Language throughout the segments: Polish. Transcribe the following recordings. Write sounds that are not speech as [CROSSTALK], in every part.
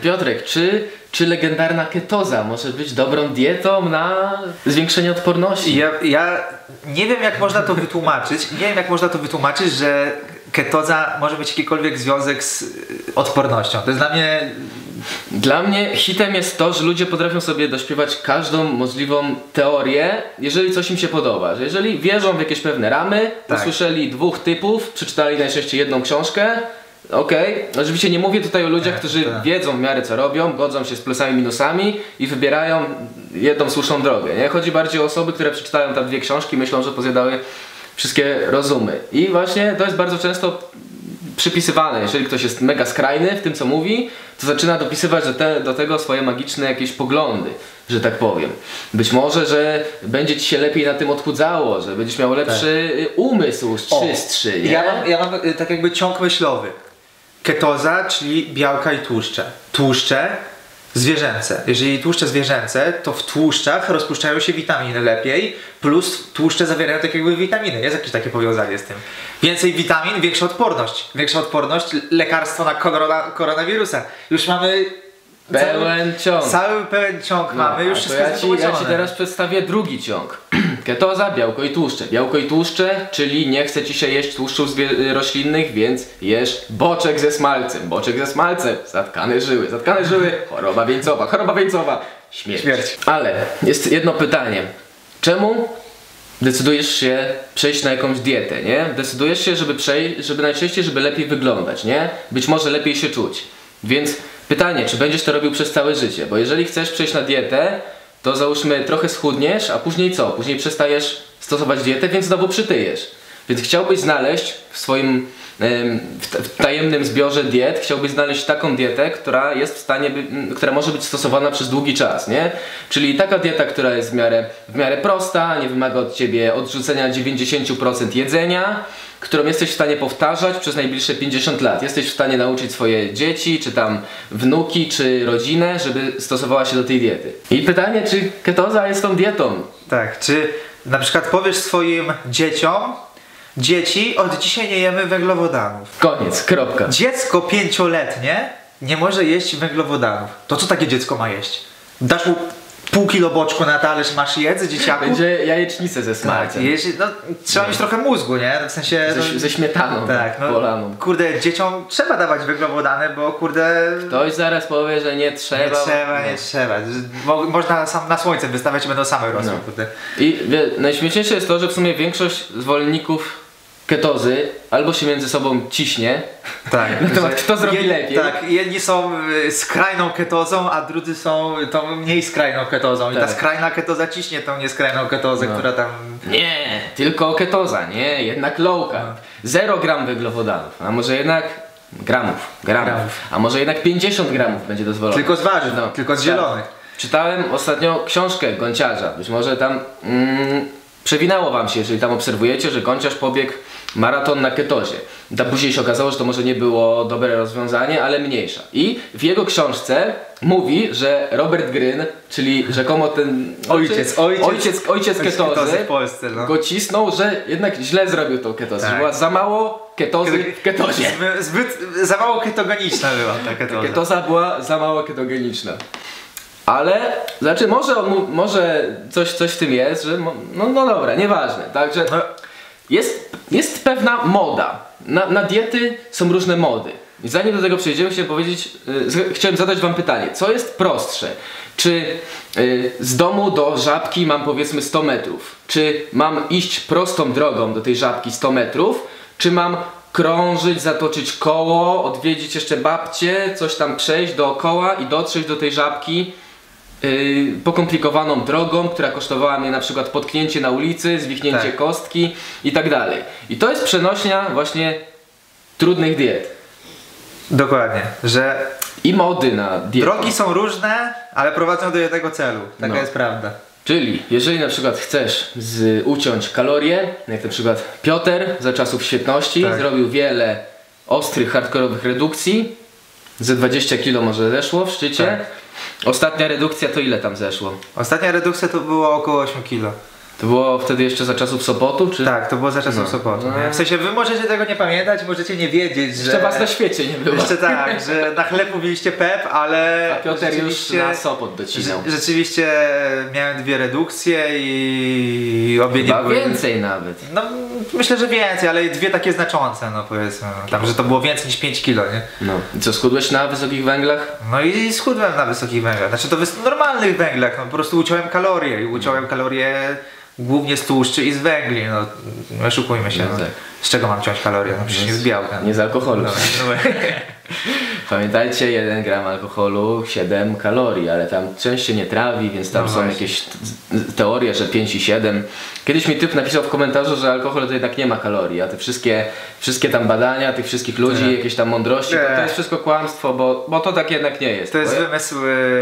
Piotrek, czy, czy legendarna ketoza może być dobrą dietą na zwiększenie odporności? Ja, ja nie wiem jak można to wytłumaczyć, nie wiem jak można to wytłumaczyć, że ketoza może mieć jakikolwiek związek z y, odpornością. To jest dla mnie Dla mnie hitem jest to, że ludzie potrafią sobie dośpiewać każdą możliwą teorię, jeżeli coś im się podoba. Że jeżeli wierzą w jakieś pewne ramy, Tak. usłyszeli dwóch typów, przeczytali najczęściej jedną książkę, okej. Oczywiście nie mówię tutaj o ludziach, którzy tak. wiedzą w miarę co robią, godzą się z plusami i minusami i wybierają jedną słuszną drogę. Nie? Chodzi bardziej o osoby, które przeczytają tam dwie książki, myślą, że pozjadały wszystkie rozumy. I właśnie to jest bardzo często przypisywane. Jeżeli ktoś jest mega skrajny w tym, co mówi, to zaczyna dopisywać do, te, do tego swoje magiczne jakieś poglądy, że tak powiem. Być może, że będzie ci się lepiej na tym odchudzało, że będziesz miał lepszy y, umysł, czystszy, nie? Ja mam, ja mam y, tak jakby ciąg myślowy. Ketoza, czyli białka i tłuszcze. Tłuszcze zwierzęce. Jeżeli tłuszcze zwierzęce, to w tłuszczach rozpuszczają się witaminy lepiej, plus tłuszcze zawierają tak jakby witaminy. Jest jakieś takie powiązanie z tym. Więcej witamin, większa odporność. Większa odporność, lekarstwo na korona, koronawirusa. Już mamy Pełen ciąg. Cały pełen ciąg No, mamy, już wszystko ja ci, ja ci teraz przedstawię drugi ciąg. [CLEARS THROAT] Ketoza, białko i tłuszcze. Białko i tłuszcze, czyli nie chce ci się jeść tłuszczów zwie- roślinnych, więc jesz boczek ze smalcem. Boczek ze smalcem, zatkane żyły. Zatkane żyły, choroba wieńcowa, choroba wieńcowa, śmierć. Śmierć. Ale jest jedno pytanie. Czemu decydujesz się przejść na jakąś dietę, nie? Decydujesz się, żeby przejść, żeby najczęściej, żeby lepiej wyglądać, nie? Być może lepiej się czuć. Więc pytanie, czy będziesz to robił przez całe życie? Bo jeżeli chcesz przejść na dietę, to załóżmy trochę schudniesz, a później co? Później przestajesz stosować dietę, więc znowu przytyjesz. Więc chciałbyś znaleźć w swoim w, tajemnym zbiorze diet, chciałbyś znaleźć taką dietę, która jest w stanie, by, która może być stosowana przez długi czas, nie? Czyli taka dieta, która jest w miarę, w miarę prosta, nie wymaga od ciebie odrzucenia 90% jedzenia, którą jesteś w stanie powtarzać przez najbliższe 50 lat. Jesteś w stanie nauczyć swoje dzieci, czy tam wnuki, czy rodzinę, żeby stosowała się do tej diety. I pytanie, czy ketoza jest tą dietą? Tak, czy na przykład powiesz swoim dzieciom, dzieci, od dzisiaj nie jemy węglowodanów. Koniec, kropka. Dziecko pięcioletnie nie może jeść węglowodanów. To co takie dziecko ma jeść? Dasz mu pół kilo boczku na talerz, masz jedz, dzieciaku? Będzie jajecznicę ze Tak, smalcem. jeśli, no, trzeba mieć trochę mózgu, nie? W sensie... no, Ze, ze śmietaną tak, no, polaną. kurde, dzieciom trzeba dawać węglowodany, bo kurde... Ktoś zaraz powie, że nie Nie trzeba. trzeba, nie trzeba. Mo, można sam na słońce wystawiać będą same rosły, No. kurde. I wie, najśmieszniejsze jest to, że w sumie większość zwolenników ketozy albo się między sobą ciśnie, Tak. Na temat, kto zrobi jedni- lepiej. Tak, jedni są y, skrajną ketozą, a drudzy są tą mniej skrajną ketozą. I ta Tak. skrajna ketoza ciśnie tą nieskrajną ketozę, No. która tam... nie, tylko ketoza, nie, jednak low carb. Zero gram węglowodanów, a może jednak gramów, gramów, Gramów. a może jednak 50 gramów będzie dozwolone. Tylko z warzyw, No, tylko z tak. zielonych. Czytałem ostatnio książkę Gonciarza. Być może tam mm, przewinęło wam się, jeżeli tam obserwujecie, że Gonciarz pobiegł maraton na ketozie. Tam później się okazało, że to może nie było dobre rozwiązanie, ale mniejsza. I w jego książce mówi, że Robert Gryn, czyli rzekomo ten Ojciec, ojciec- ojciec, ojciec ketozy, ketozy w Polsce, no. go cisnął, że jednak źle zrobił tą ketozę, Tak. że była za mało ketozy w ketozie. Zbyt, zbyt za mało ketogeniczna była ta ketoza. Ketoza była za mało ketogeniczna. Ale, znaczy może, on, może coś, coś w tym jest, że no, no dobra, nieważne. Także No, jest, jest pewna moda. Na, na diety są różne mody. I zanim do tego przejdziemy, chciałem powiedzieć, y, chciałem zadać wam pytanie, co jest prostsze? Czy y, z domu do żabki mam powiedzmy 100 metrów? Czy mam iść prostą drogą do tej żabki 100 metrów? Czy mam krążyć, zatoczyć koło, odwiedzić jeszcze babcię, coś tam przejść dookoła i dotrzeć do tej żabki yy, pokomplikowaną drogą, która kosztowała mnie na przykład potknięcie na ulicy, zwichnięcie Tak. kostki i tak dalej. I to jest przenośnia właśnie trudnych diet. dokładnie, że I mody na dietę. drogi są różne, ale prowadzą do jednego celu. Taka No. jest prawda. Czyli jeżeli na przykład chcesz z, uciąć kalorie, jak na przykład Piotr za czasów świetności Tak. zrobił wiele ostrych, hardkorowych redukcji, ze 20 kg może zeszło w szczycie. Tak. Ostatnia redukcja to ile tam zeszło? Ostatnia redukcja to było około 8 kilo. To było wtedy jeszcze za czasów Sopotu, czy? Tak, to było za czasów No. Sopotu. No. Nie? W sensie wy możecie tego nie pamiętać, możecie nie wiedzieć, że... Jeszcze was na świecie nie było. Jeszcze tak, że na chleb mówiliście Pep, ale... A Piotr już na Sopot docinał. Rze- Rzeczywiście miałem dwie redukcje i obie nie Chyba były... więcej nawet. No myślę, że więcej, ale dwie takie znaczące, no powiedzmy. Tam, że to było więcej niż 5 kilo, nie? No. I co, schudłeś na wysokich węglach? No i schudłem na wysokich węglach. Znaczy to w normalnych węglach, no po prostu uciąłem kalorie i uciąłem kalorie głównie z tłuszczy i z węgli, no nie oszukujmy się. No No. tak. Z czego mam ciąć kalorie? No przecież nie z białka. Nie z alkoholu. No, no, [LAUGHS] Pamiętajcie, 1 gram alkoholu, 7 kalorii, ale tam część się nie trawi, więc tam No są właśnie. jakieś teorie, że 5 i 7. Kiedyś mi typ napisał w komentarzu, że alkohol to jednak nie ma kalorii, a te wszystkie, wszystkie tam badania tych wszystkich ludzi, Nie. jakieś tam mądrości, to, to jest wszystko kłamstwo, bo, bo to tak jednak nie jest. To jest wymysł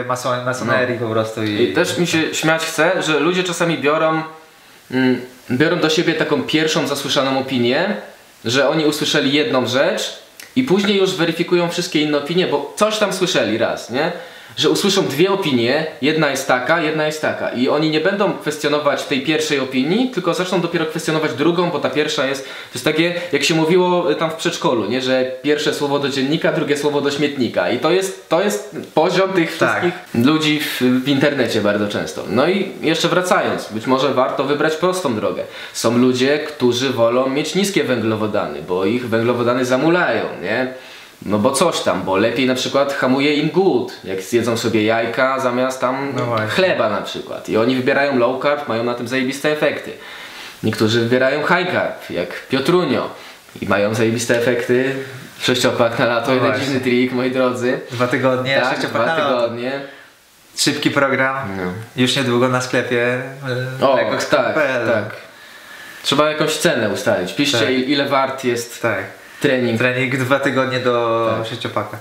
mason, masonerii po prostu i... I też mi się śmiać chce, że ludzie czasami biorą, biorą do siebie taką pierwszą zasłyszaną opinię, że oni usłyszeli jedną rzecz i później już weryfikują wszystkie inne opinie, bo coś tam słyszeli raz, nie? Że usłyszą dwie opinie, jedna jest taka, jedna jest taka i oni nie będą kwestionować tej pierwszej opinii, tylko zaczną dopiero kwestionować drugą, bo ta pierwsza jest, to jest takie jak się mówiło y, tam w przedszkolu, nie? Że pierwsze słowo do dziennika, drugie słowo do śmietnika i to jest, to jest poziom tych Tak. wszystkich ludzi w, w internecie bardzo często. No i jeszcze wracając, być może warto wybrać prostą drogę. Są ludzie, którzy wolą mieć niskie węglowodany, bo ich węglowodany zamulają, nie? No bo coś tam, bo lepiej na przykład hamuje im głód, jak zjedzą sobie jajka zamiast tam No chleba na przykład. I oni wybierają low carb, mają na tym zajebiste efekty. Niektórzy wybierają high carb, jak Piotrunio. I mają zajebiste efekty. Sześciopak na lato, No jeden właśnie. dziwny trik, moi drodzy. Dwa tygodnie, tak, sześciopak dwa tygodnie. Szybki program. No. Już niedługo na sklepie. y, O, tak, tak. Trzeba jakąś cenę ustalić. Piszcie Tak. il- ile wart jest Tak. Trening. Trening dwa tygodnie do Tak. sześciopaka.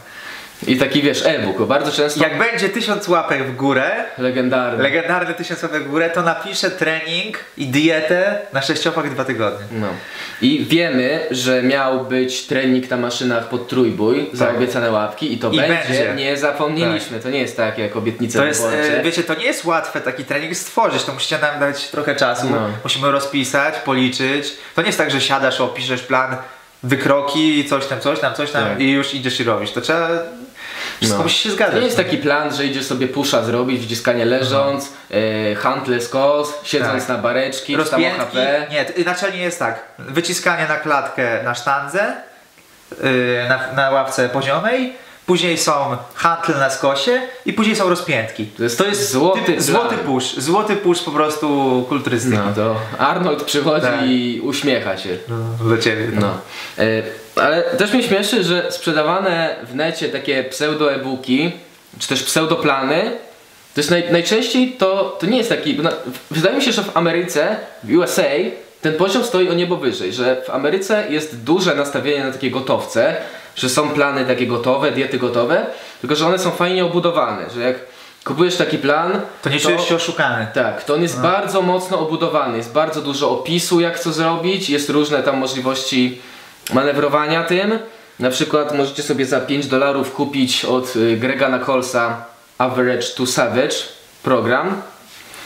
I taki wiesz, e-book, bo bardzo często Jak będzie tysiąc łapek w górę, legendarny. legendarny tysiąc łapek w górę, to napiszę trening i dietę na sześciopak dwa tygodnie. No. I wiemy, że miał być trening na maszynach pod trójbój za Tak. obiecane łapki i to I będzie. będzie. Nie zapomnieliśmy. To nie jest tak jak obietnice To jest, wyborcze. e, wiecie, to nie jest łatwe taki trening stworzyć, to musicie nam dać trochę czasu, No. musimy rozpisać, policzyć. To nie jest tak, że siadasz, opiszesz plan, wykroki, coś tam, coś tam, coś tam Tak. i już idziesz i robisz. To trzeba, wszystko No. musi się To zgadzać. nie jest taki plan, że idziesz sobie pusza zrobić, wciskanie leżąc, handle z kos, siedząc Tak. na bareczki, czy tam Rozpiętki, OHP. nie, naczelnie jest tak, wyciskanie na klatkę na sztandze, yy, na, na ławce poziomej, później są hantle na skosie i później są rozpiętki. To jest złoty plan. złoty push, złoty push po prostu kulturystyki. No to Arnold przychodzi Tak. i uśmiecha się. No, do ciebie. No. E, ale też mnie śmieszy, że sprzedawane w necie takie pseudo e-booki, czy też pseudoplany, to jest naj, najczęściej to, to nie jest taki. No, wydaje mi się, że w Ameryce, w USA, ten poziom stoi o niebo wyżej, że w Ameryce jest duże nastawienie na takie gotowce, że są plany takie gotowe, diety gotowe, tylko że one są fajnie obudowane, że jak kupujesz taki plan, To nie czujesz się oszukany. tak, to on jest bardzo mocno obudowany, jest bardzo dużo opisu jak co zrobić, jest różne tam możliwości manewrowania tym. Na przykład możecie sobie za 5 dolarów kupić od y, Grega Colesa Average to Savage program.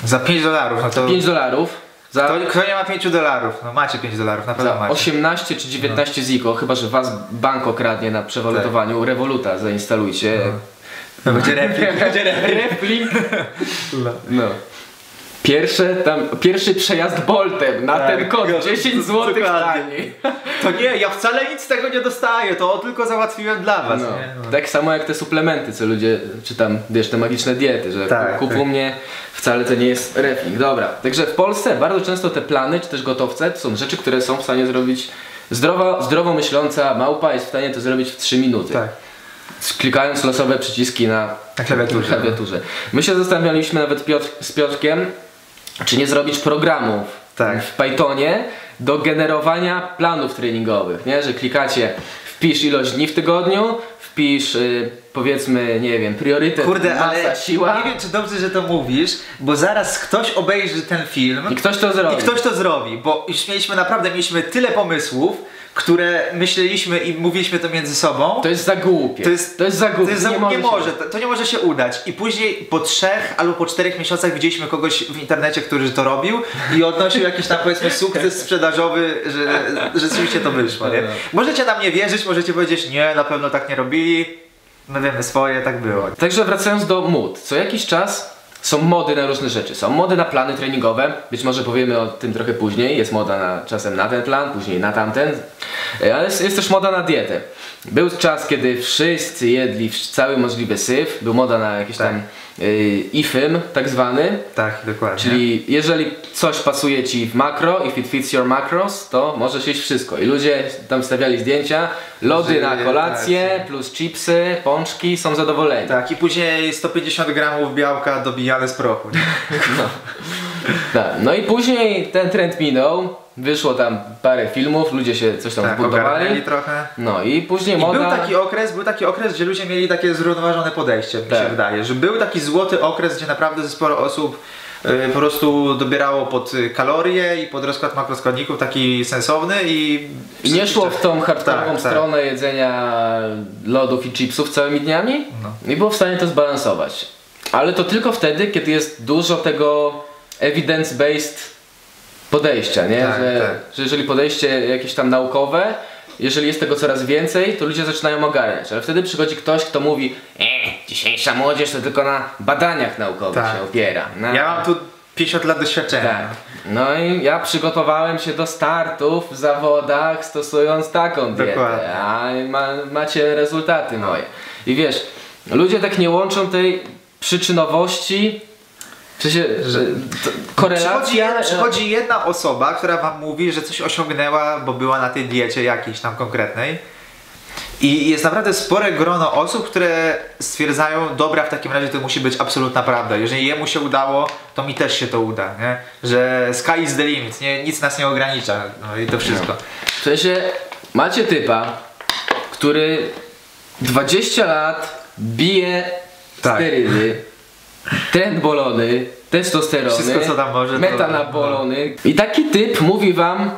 Za 5 dolarów, no to... 5 dolarów za, Kto, kto nie ma 5 dolarów? No macie 5 dolarów, na pewno za macie. 18 czy 19 ziko, chyba że was bank okradnie na przewalutowaniu, Revoluta zainstalujcie. No, będzie replik, [LAUGHS] będzie replik. Replik. No. Pierwsze, tam, pierwszy przejazd Boltem na Tak, ten kod go- 10 zł dokładnie. taniej. To nie, ja wcale nic z tego nie dostaję, to tylko załatwiłem dla was. No. No. Tak samo jak te suplementy, co ludzie, czy tam, wiesz, te magiczne diety, że Tak, kup u tak. mnie wcale to nie jest refling. Dobra, także w Polsce bardzo często te plany, czy też gotowce, to są rzeczy, które są w stanie zrobić zdrowo, zdrowo myśląca małpa jest w stanie to zrobić w 3 minuty. Tak. Klikając losowe przyciski na, Na klawiaturze. klawiaturze. My się zastanawialiśmy nawet Piotr, z Piotrkiem, czy nie zrobić programów Tak. w Pythonie do generowania planów treningowych, nie? Że klikacie wpisz ilość dni w tygodniu, wpisz y, powiedzmy, nie wiem, priorytet Kurde, masa, ale siła nie wiem czy dobrze, że to mówisz, bo zaraz ktoś obejrzy ten film i ktoś to zrobi. i ktoś to zrobi, bo już mieliśmy naprawdę, mieliśmy tyle pomysłów, które myśleliśmy i mówiliśmy to między sobą. To jest za głupie. To jest, to jest za głupie. To jest za, nie, się- może, to, to nie może się udać. I później po trzech albo po czterech miesiącach widzieliśmy kogoś w internecie, który to robił i odnosił jakiś tam powiedzmy sukces sprzedażowy, że, że rzeczywiście to wyszło. Nie? Możecie nam nie wierzyć, możecie powiedzieć, nie, na pewno tak nie robili. My wiemy swoje, tak było. Także wracając do mód. Co jakiś czas są mody na różne rzeczy. Są mody na plany treningowe. Być może powiemy o tym trochę później. Jest moda na, czasem na ten plan, później na tamten. E, Ale jest, jest też moda na dietę. Był czas, kiedy wszyscy jedli cały możliwy syf. Był moda na jakiś Tak. tam y, IFIM tak zwany. Tak, dokładnie. Czyli jeżeli coś pasuje ci w makro, if it fits your macros, to możesz jeść wszystko. I ludzie tam stawiali zdjęcia, lody Że- na kolację, tak. plus chipsy, pączki, są zadowoleni. Tak, i później 150 gramów białka dobijane z prochu. Nie? [LAUGHS] Tak. No i później ten trend minął, wyszło tam parę filmów, ludzie się coś tam Tak, zbudowali. trochę. No i później I moda... był taki okres, był taki okres, gdzie ludzie mieli takie zrównoważone podejście, mi Tak. się wydaje, że był taki złoty okres, gdzie naprawdę sporo osób y, po prostu dobierało pod kalorie i pod rozkład makroskładników taki sensowny i nie szło w tą hardkorową Tak, tak. stronę jedzenia lodów i chipsów całymi dniami No. i było w stanie to zbalansować. Ale to tylko wtedy, kiedy jest dużo tego evidence-based podejścia, nie? Tak, że, tak. że jeżeli podejście jakieś tam naukowe, jeżeli jest tego coraz więcej, to ludzie zaczynają ogarniać. Ale wtedy przychodzi ktoś, kto mówi e, dzisiejsza młodzież to tylko na badaniach naukowych Tak. się opiera. Na, Ja mam tu 50 lat doświadczenia. tak. No i ja przygotowałem się do startów w zawodach stosując taką dietę, Dokładnie. a ma, macie rezultaty moje. I wiesz, ludzie tak nie łączą tej przyczynowości, sensie, że to- Przychodzi, korelacja... przychodzi jedna osoba, która wam mówi, że coś osiągnęła, bo była na tej diecie jakiejś tam konkretnej. I jest naprawdę spore grono osób, które stwierdzają, dobra, w takim razie to musi być absolutna prawda. Jeżeli jemu się udało, to mi też się to uda, nie? Że sky is the limit, nie? nic nas nie ogranicza. No i to wszystko. W sensie, macie typa, który 20 lat bije Tak. sterydy, trendbolony, testosterony, Wszystko, co tam może, to- metanabolony. I taki typ mówi wam,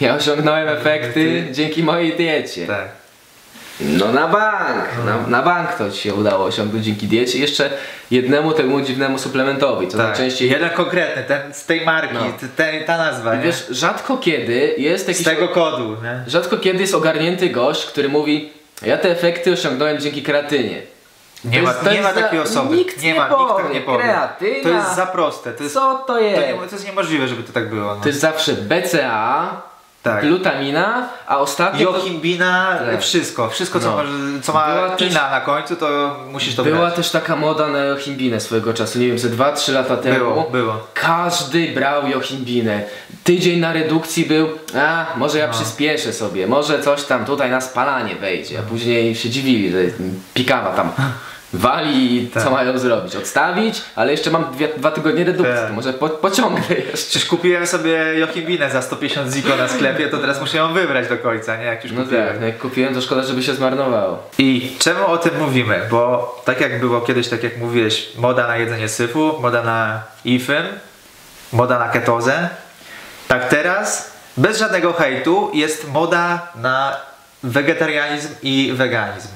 ja osiągnąłem efekty dzięki mojej diecie. Tak. No na bank, na, na bank to ci się udało osiągnąć dzięki diecie. Jeszcze jednemu temu dziwnemu suplementowi, co tak. najczęściej... Jeden konkretny, ten z tej marki, No. te, ta nazwa, nie? Wiesz, rzadko kiedy jest z jakiś... tego kodu, nie? Rzadko kiedy jest ogarnięty gość, który mówi ja te efekty osiągnąłem dzięki kreatynie. Nie To ma, to nie ma takiej osoby. nikt nie nie ma, nikt tak powie. nie powie. Kreatyna. To jest za proste. To jest, Co to to, jest? nie, to jest niemożliwe, żeby to tak było. No. To jest zawsze BCA, Tak. glutamina, a ostatnio to Jochimbina, Tak. wszystko. Wszystko, co, No. może, co ma Była też- na końcu, to musisz to była brać. też taka moda na jochimbinę swojego czasu, nie wiem, ze 2-3 lata temu. Było, było. Każdy brał jochimbinę. Tydzień na redukcji był, a może No. ja przyspieszę sobie, może coś tam tutaj na spalanie wejdzie, a później się dziwili, że pikawa tam wali i co Tak. mają zrobić? Odstawić? Ale jeszcze mam dwie, dwa tygodnie redukcji, Tak. to może po, pociągnę jeszcze. Przecież kupiłem sobie Jochimbinę za 150 ziko na sklepie, to teraz muszę ją wybrać do końca, nie? Jak już No kupiłem. tak, no jak kupiłem to szkoda, żeby się zmarnowało. I czemu o tym mówimy? Bo tak jak było kiedyś, tak jak mówiłeś, moda na jedzenie syfu, moda na ifym, moda na ketozę, tak teraz, bez żadnego hejtu, jest moda na wegetarianizm i weganizm.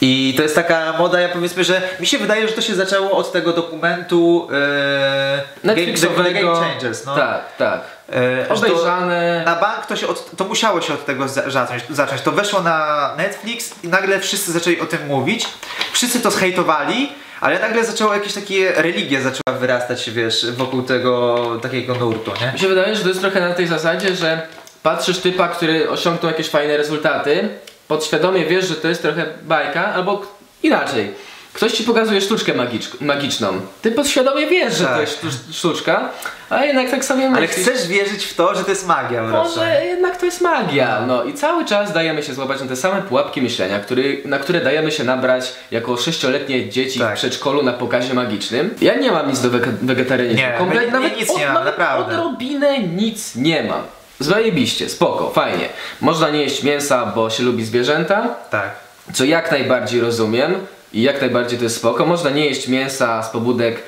I to jest taka moda, ja powiedzmy, że mi się wydaje, że to się zaczęło od tego dokumentu e, Netflixowego. Game, The Game Changers. No. Tak, tak. E, że to- Obejrzane. na bank to się od, to musiało się od tego za- zacząć, zacząć. To weszło na Netflix i nagle wszyscy zaczęli o tym mówić. Wszyscy to zhejtowali, ale nagle zaczęło jakieś takie religie zaczęła wyrastać, wiesz, wokół tego takiego nurtu, nie? Mi się wydaje, że to jest trochę na tej zasadzie, że patrzysz typa, który osiągnął jakieś fajne rezultaty, podświadomie wiesz, że to jest trochę bajka, albo inaczej. Ktoś ci pokazuje sztuczkę magicz- magiczną. Ty podświadomie wiesz, że Tak. to jest sztu- sztuczka, a jednak tak sobie Ale myślisz. chcesz wierzyć w to, że to jest magia. Może jednak to jest magia. No i cały czas dajemy się złapać na te same pułapki myślenia, który, na które dajemy się nabrać jako sześcioletnie dzieci Tak. w przedszkolu na pokazie magicznym. Ja nie mam nic do wege- wegetarianizmu. Nie, Kompletnie, my- nawet nic od, nie mam, naprawdę. odrobinę nic nie mam. Zajebiście, spoko, fajnie. Można nie jeść mięsa, bo się lubi zwierzęta, Tak. co jak najbardziej rozumiem i jak najbardziej to jest spoko. Można nie jeść mięsa z pobudek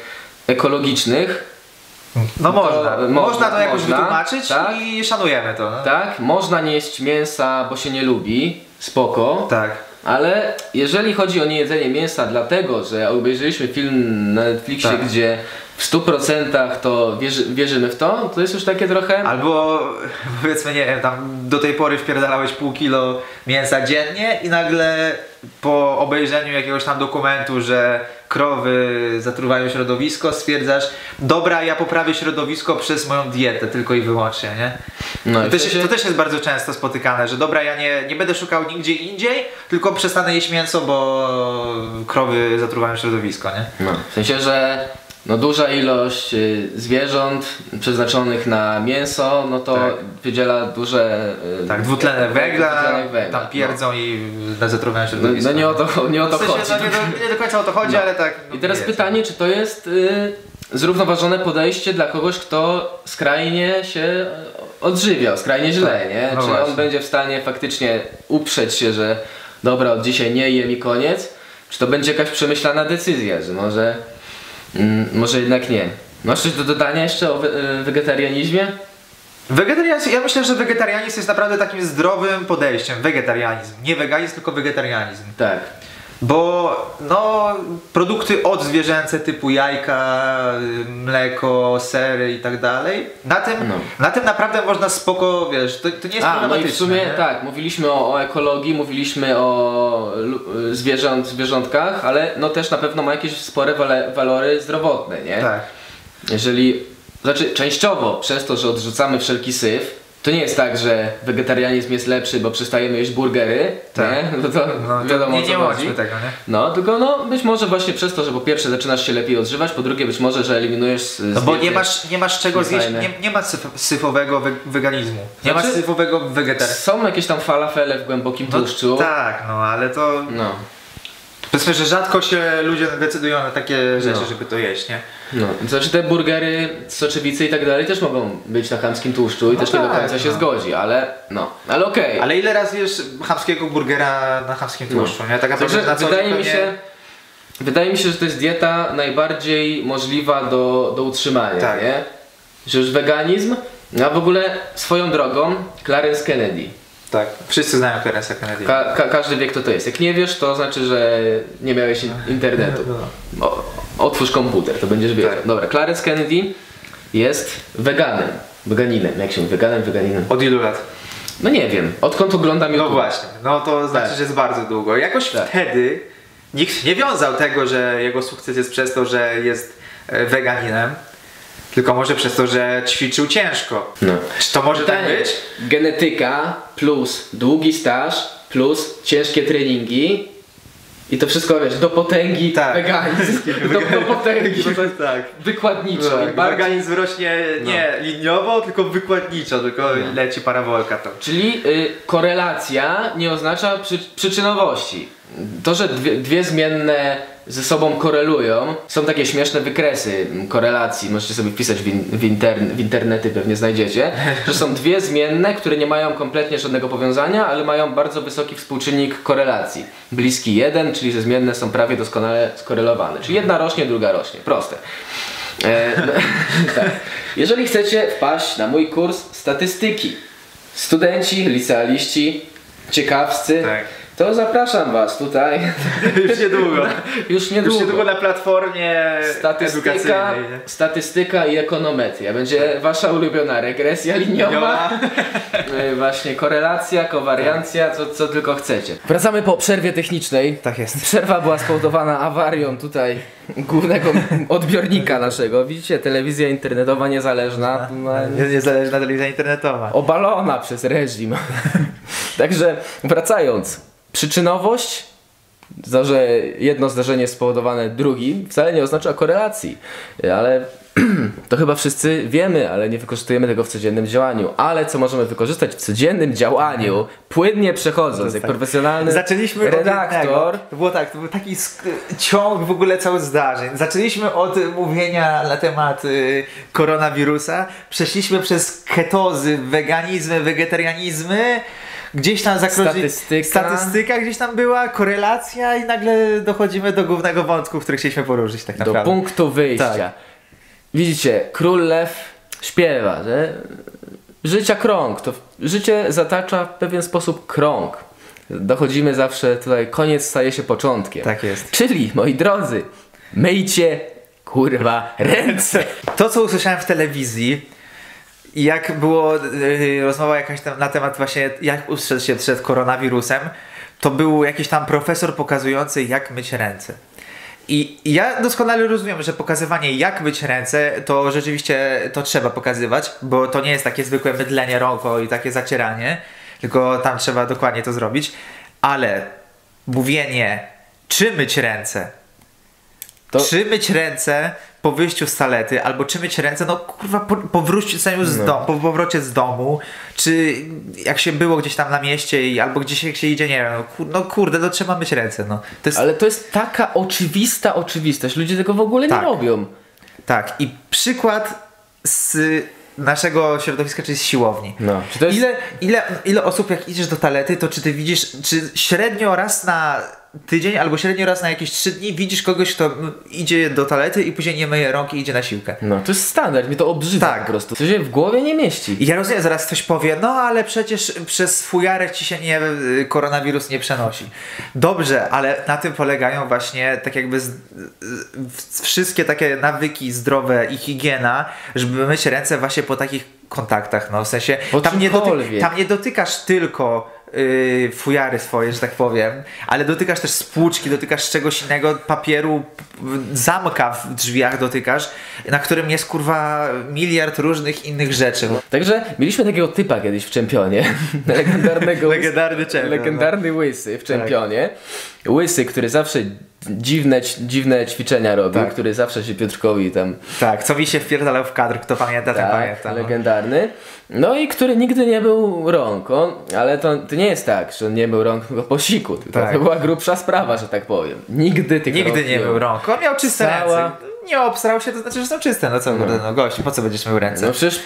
ekologicznych, No, to można. można, można. to jakoś można, wytłumaczyć tak. i szanujemy to. No. Tak, można nie jeść mięsa, bo się nie lubi, spoko. Tak. Ale jeżeli chodzi o niejedzenie mięsa, dlatego że obejrzeliśmy film na Netflixie, Tak. gdzie w 100% to wierzy, wierzymy w to, to jest już takie trochę. Albo powiedzmy, nie wiem, tam do tej pory wpierdalałeś pół kilo mięsa dziennie i nagle po obejrzeniu jakiegoś tam dokumentu, że krowy zatruwają środowisko, stwierdzasz, dobra, ja poprawię środowisko przez moją dietę tylko i wyłącznie, nie? No, To też, sensie- to też jest bardzo często spotykane, że dobra, ja nie, nie będę szukał nigdzie indziej, tylko przestanę jeść mięso, bo krowy zatruwają środowisko, nie? No, w sensie, że no duża ilość y, zwierząt przeznaczonych na mięso, no to Tak. wydziela duże... y, Tak, dwutlenek węgla, węgla, tam pierdzą i zatruwają No, środowisko. no nie o to, nie o to W sensie, chodzi. no, nie, do, nie do końca o to chodzi, No. ale tak. no, I teraz pytanie, czy to jest y, zrównoważone podejście dla kogoś, kto skrajnie się odżywiał, skrajnie źle, Tak, nie? no czy właśnie. on będzie w stanie faktycznie uprzeć się, że dobra, od dzisiaj nie jem i koniec? Czy to będzie jakaś przemyślana decyzja, że może, mm, może jednak nie? Masz coś do dodania jeszcze o we, y, wegetarianizmie? Wegetarianizm, ja myślę, że wegetarianizm jest naprawdę takim zdrowym podejściem. Wegetarianizm. Nie weganizm, tylko wegetarianizm. Tak. Bo no, produkty odzwierzęce typu jajka, mleko, sery i tak dalej, na tym, No. na tym naprawdę można spoko, wiesz, to, to nie jest A, no i problematyczne. w sumie nie? tak, mówiliśmy o, o ekologii, mówiliśmy o y, zwierząt, zwierzątkach, ale no też na pewno ma jakieś spore wale, walory zdrowotne, nie? Tak. Jeżeli, znaczy częściowo przez to, że odrzucamy wszelki syf, to nie jest tak, że wegetarianizm jest lepszy, bo przestajemy jeść burgery, Tak. nie? No to No, wiadomo nie, nie chodzi. tego, nie? No, tylko no być może właśnie przez to, że po pierwsze zaczynasz się lepiej odżywać, po drugie być może, że eliminujesz z, No bo nie masz, nie masz czego zjeść, nie, nie ma syf, syfowego we, weganizmu. Nie Znaczy- ma syfowego wegetaryzmu. Są jakieś tam falafele w głębokim No, tłuszczu. tak, no ale to No. Powiedzmy, że rzadko się ludzie decydują na takie rzeczy, No. żeby to jeść, nie? No, znaczy te burgery, soczewice i tak dalej też mogą być na chamskim tłuszczu i No też nie do tak, końca się no. zgodzi, ale no, ale okej. Ale ile raz jesz chamskiego burgera na chamskim tłuszczu, nie? Tak naprawdę Także na co wydaje mi się, wydaje mi się, że to jest dieta najbardziej możliwa do, do utrzymania, Tak. nie? Że już weganizm, a w ogóle swoją drogą Clarence Kennedy. Tak, wszyscy znają Clarence'a Kennedy. Ka ka każdy wie kto to jest. Jak nie wiesz, to znaczy, że nie miałeś in- internetu. No. O, otwórz komputer, to będziesz wiedział. Tak. Dobra, Clarence Kennedy jest weganem. Weganinem, jak się mówi? Weganem, weganinem. Od ilu lat? No nie wiem, odkąd oglądam YouTube. No właśnie, no to znaczy, Tak. że jest bardzo długo. Jakoś Tak. wtedy nikt nie wiązał tego, że jego sukces jest przez to, że jest e, weganinem, tylko może przez to, że ćwiczył ciężko. No. Czy to może tak Pytanie, być? Genetyka plus długi staż plus ciężkie treningi i to wszystko wiesz, do potęgi Tak. weganizm. [LAUGHS] do, do potęgi, [LAUGHS] no jest tak. wykładniczo. Tak, bardziej- rośnie nie liniowo, tylko wykładniczo, tylko No. leci parabolka to. Czyli y, korelacja nie oznacza przy, przyczynowości. To, że dwie, dwie zmienne ze sobą korelują, są takie śmieszne wykresy korelacji, możecie sobie wpisać w, in, w, w internety, pewnie znajdziecie, że są dwie zmienne, które nie mają kompletnie żadnego powiązania, ale mają bardzo wysoki współczynnik korelacji. Bliski jeden, czyli że zmienne są prawie doskonale skorelowane. Czyli jedna rośnie, druga rośnie. Proste. E, no, [LAUGHS] tak. Jeżeli chcecie wpaść na mój kurs statystyki, studenci, licealiści, ciekawscy, Tak. To zapraszam Was tutaj [LAUGHS] Już niedługo. już Już niedługo. niedługo na platformie Statystyka, edukacyjnej. nie? statystyka i ekonometria. Będzie Wasza ulubiona regresja [LAUGHS] liniowa. Liniowa. E, Właśnie korelacja, kowariancja, co, co tylko chcecie. Wracamy po przerwie technicznej. Tak jest. Przerwa była spowodowana awarią tutaj głównego odbiornika naszego. Widzicie, telewizja internetowa niezależna. no, Nie- Niezależna telewizja internetowa. obalona przez reżim. [LAUGHS] Także wracając, przyczynowość, to, że jedno zdarzenie spowodowane drugim, wcale nie oznacza korelacji, ale [CLEARS THROAT] to chyba wszyscy wiemy, ale nie wykorzystujemy tego w codziennym działaniu. Ale co możemy wykorzystać w codziennym działaniu, płynnie przechodząc, jak tak. profesjonalny Zaczęliśmy redaktor. od. To było tak, to był taki ciąg w ogóle całych zdarzeń. Zaczęliśmy od mówienia na temat y, koronawirusa, przeszliśmy przez ketozy, weganizmy, wegetarianizmy. Gdzieś tam zakroczy... Statystyka. statystyka gdzieś tam była, korelacja i nagle dochodzimy do głównego wątku, który chcieliśmy poruszyć tak Do naprawdę. punktu wyjścia. Tak. widzicie, król lew śpiewa, że życia krąg, to życie zatacza w pewien sposób krąg. Dochodzimy zawsze tutaj, koniec staje się początkiem. Tak jest. Czyli, moi drodzy, myjcie kurwa ręce. To, co usłyszałem w telewizji, jak było yy, rozmowa jakaś tam na temat właśnie, jak ustrzec się przed koronawirusem, to był jakiś tam profesor pokazujący, jak myć ręce. I i ja doskonale rozumiem, że pokazywanie jak myć ręce, to rzeczywiście to trzeba pokazywać, bo to nie jest takie zwykłe mydlenie rąk i takie zacieranie, tylko tam trzeba dokładnie to zrobić. Ale mówienie, czy myć ręce, To- czy myć ręce po wyjściu z talety, albo czy myć ręce, no kurwa, po, po wróceniu z No. domu, po powrocie z domu, czy jak się było gdzieś tam na mieście, i, albo gdzieś jak się idzie, nie wiem, no, kur, no kurde, no trzeba myć ręce, no. To jest, Ale to jest taka oczywista oczywistość. Ludzie tego w ogóle Tak. nie robią. tak, i przykład z naszego środowiska, czyli z siłowni. No. Czy to jest... Ile, ile, ile osób jak idziesz do talety, to czy ty widzisz, czy średnio raz na tydzień, albo średnio raz na jakieś trzy dni widzisz kogoś, kto mm, idzie do talety i później nie myje rąk i idzie na siłkę. No, to jest standard, mnie to obrzydza Tak. po prostu. To się w głowie nie mieści. I ja rozumiem, zaraz ktoś powie, no ale przecież przez fujarek ci się nie, y, koronawirus nie przenosi. Dobrze, ale na tym polegają właśnie tak jakby z, z, wszystkie takie nawyki zdrowe i higiena, żeby myć ręce właśnie po takich kontaktach, no w sensie tam nie, doty, tam nie dotykasz tylko yy, fujary swoje, że tak powiem, ale dotykasz też spłuczki, dotykasz czegoś innego, papieru, zamka w drzwiach dotykasz, na którym jest kurwa miliard różnych innych rzeczy. Także mieliśmy takiego typa kiedyś w czempionie. [LAUGHS] Legendarnego. Legendarny czempion, no. Legendarny łysy w czempionie. Łysy, który zawsze dziwne, dziwne ćwiczenia robił, Tak. który zawsze się Piotrkowi tam. Tak, co mi się wpierdalał w kadr, kto pamięta, ten Tak, pamięta. No. legendarny. No i który nigdy nie był rąk. On, ale to, to nie jest tak, że on nie był rąk po siku. Tak. To była grubsza sprawa, że tak powiem. Nigdy tych Nigdy rąk nie był rąk. On miał czyste Cała- ręce. Nie obstrał się, to znaczy, że są czyste. No co, kurde, no gość, po co będziesz mył ręce? No przecież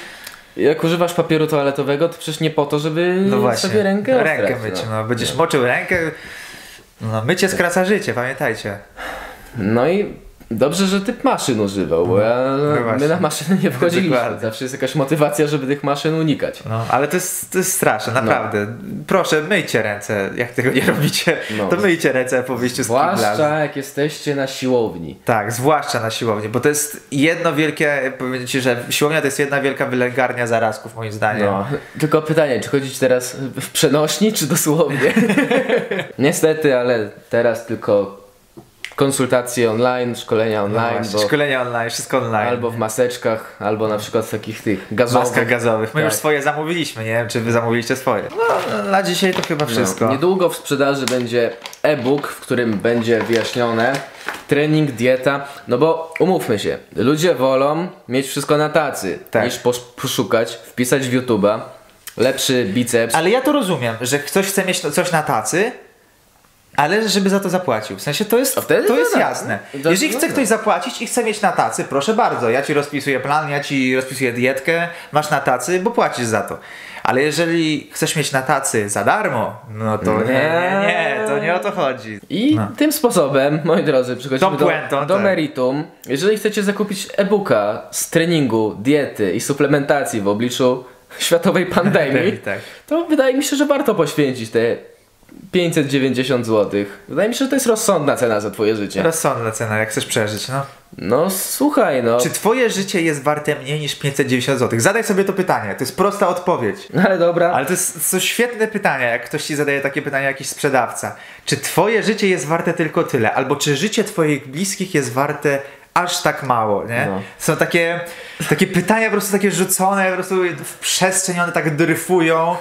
jak używasz papieru toaletowego, to przecież nie po to, żeby No właśnie, sobie rękę rękę ostrać, myć, no. Będziesz moczył rękę, no mycie skraca życie, pamiętajcie. No i dobrze, że typ maszyn używał, bo ja, No my na maszyny nie [LAUGHS] wchodziliśmy. Dokładnie. Zawsze jest jakaś motywacja, żeby tych maszyn unikać. No, ale to jest, to jest straszne, naprawdę. Proszę, myjcie ręce, jak tego nie robicie, No. to myjcie ręce po wyjściu z. Zwłaszcza jak jesteście na siłowni. Tak, zwłaszcza na siłowni, bo to jest jedno wielkie, powiem ci, że siłownia to jest jedna wielka wylęgarnia zarazków moim zdaniem. No. Tylko pytanie, czy chodzić teraz w przenośni, czy dosłownie? [LAUGHS] [LAUGHS] Niestety, ale teraz tylko konsultacje online, szkolenia No online, właśnie, bo Szkolenia online, wszystko online. albo w maseczkach, albo na przykład w takich tych gazowych. maskach gazowych. My Tak. już swoje zamówiliśmy, nie wiem czy wy zamówiliście swoje. No, na dzisiaj to chyba wszystko. No, niedługo w sprzedaży będzie e-book, w którym będzie wyjaśnione trening, dieta, no bo umówmy się, ludzie wolą mieć wszystko na tacy, Tak. niż pos- poszukać, wpisać w YouTube'a lepszy biceps. Ale ja to rozumiem, że ktoś chce mieć no- coś na tacy, ale żeby za to zapłacił. W sensie to jest, to jest tak. jasne. To- Jeżeli chce tak. ktoś zapłacić i chce mieć na tacy, proszę bardzo, ja ci rozpisuję plan, ja ci rozpisuję dietkę, masz na tacy, bo płacisz za to. Ale jeżeli chcesz mieć na tacy za darmo, no to nie, nie, nie, to nie o to chodzi. I No. tym sposobem, moi drodzy, przechodzimy do, puentą, do tak. meritum. Jeżeli chcecie zakupić e-booka z treningu, diety i suplementacji w obliczu [LAUGHS] światowej [LAUGHS] pandemii, Tak. to wydaje mi się, że warto poświęcić te 590 zł. Wydaje mi się, że to jest rozsądna cena za twoje życie. Rozsądna cena, jak chcesz przeżyć, no. No słuchaj, no. Czy twoje życie jest warte mniej niż 590 zł? Zadaj sobie to pytanie, to jest prosta odpowiedź. No [LAUGHS] ale dobra. Ale to jest to świetne pytanie, jak ktoś ci zadaje takie pytanie, jakiś sprzedawca. Czy twoje życie jest warte tylko tyle? Albo czy życie twoich bliskich jest warte aż tak mało, nie? No. Są takie, takie pytania po prostu takie rzucone po prostu w przestrzeń, one tak dryfują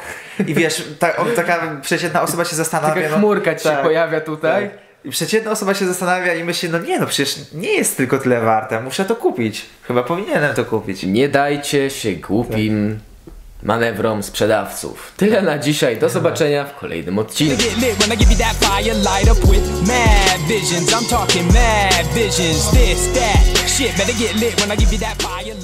i wiesz, ta, o, taka przeciętna osoba się zastanawia. Taka no, chmurka ci się tak, pojawia tutaj. tak. I przeciętna osoba się zastanawia i myśli, no nie no, przecież nie jest tylko tyle warte, muszę to kupić. Chyba powinienem to kupić. Nie dajcie się głupim manewrom sprzedawców. Tyle na dzisiaj. Do zobaczenia w kolejnym odcinku. get lit when I give you that fire, light up with mad visions. I'm talking mad visions, this, that. Shit, better get lit when I give you that fire.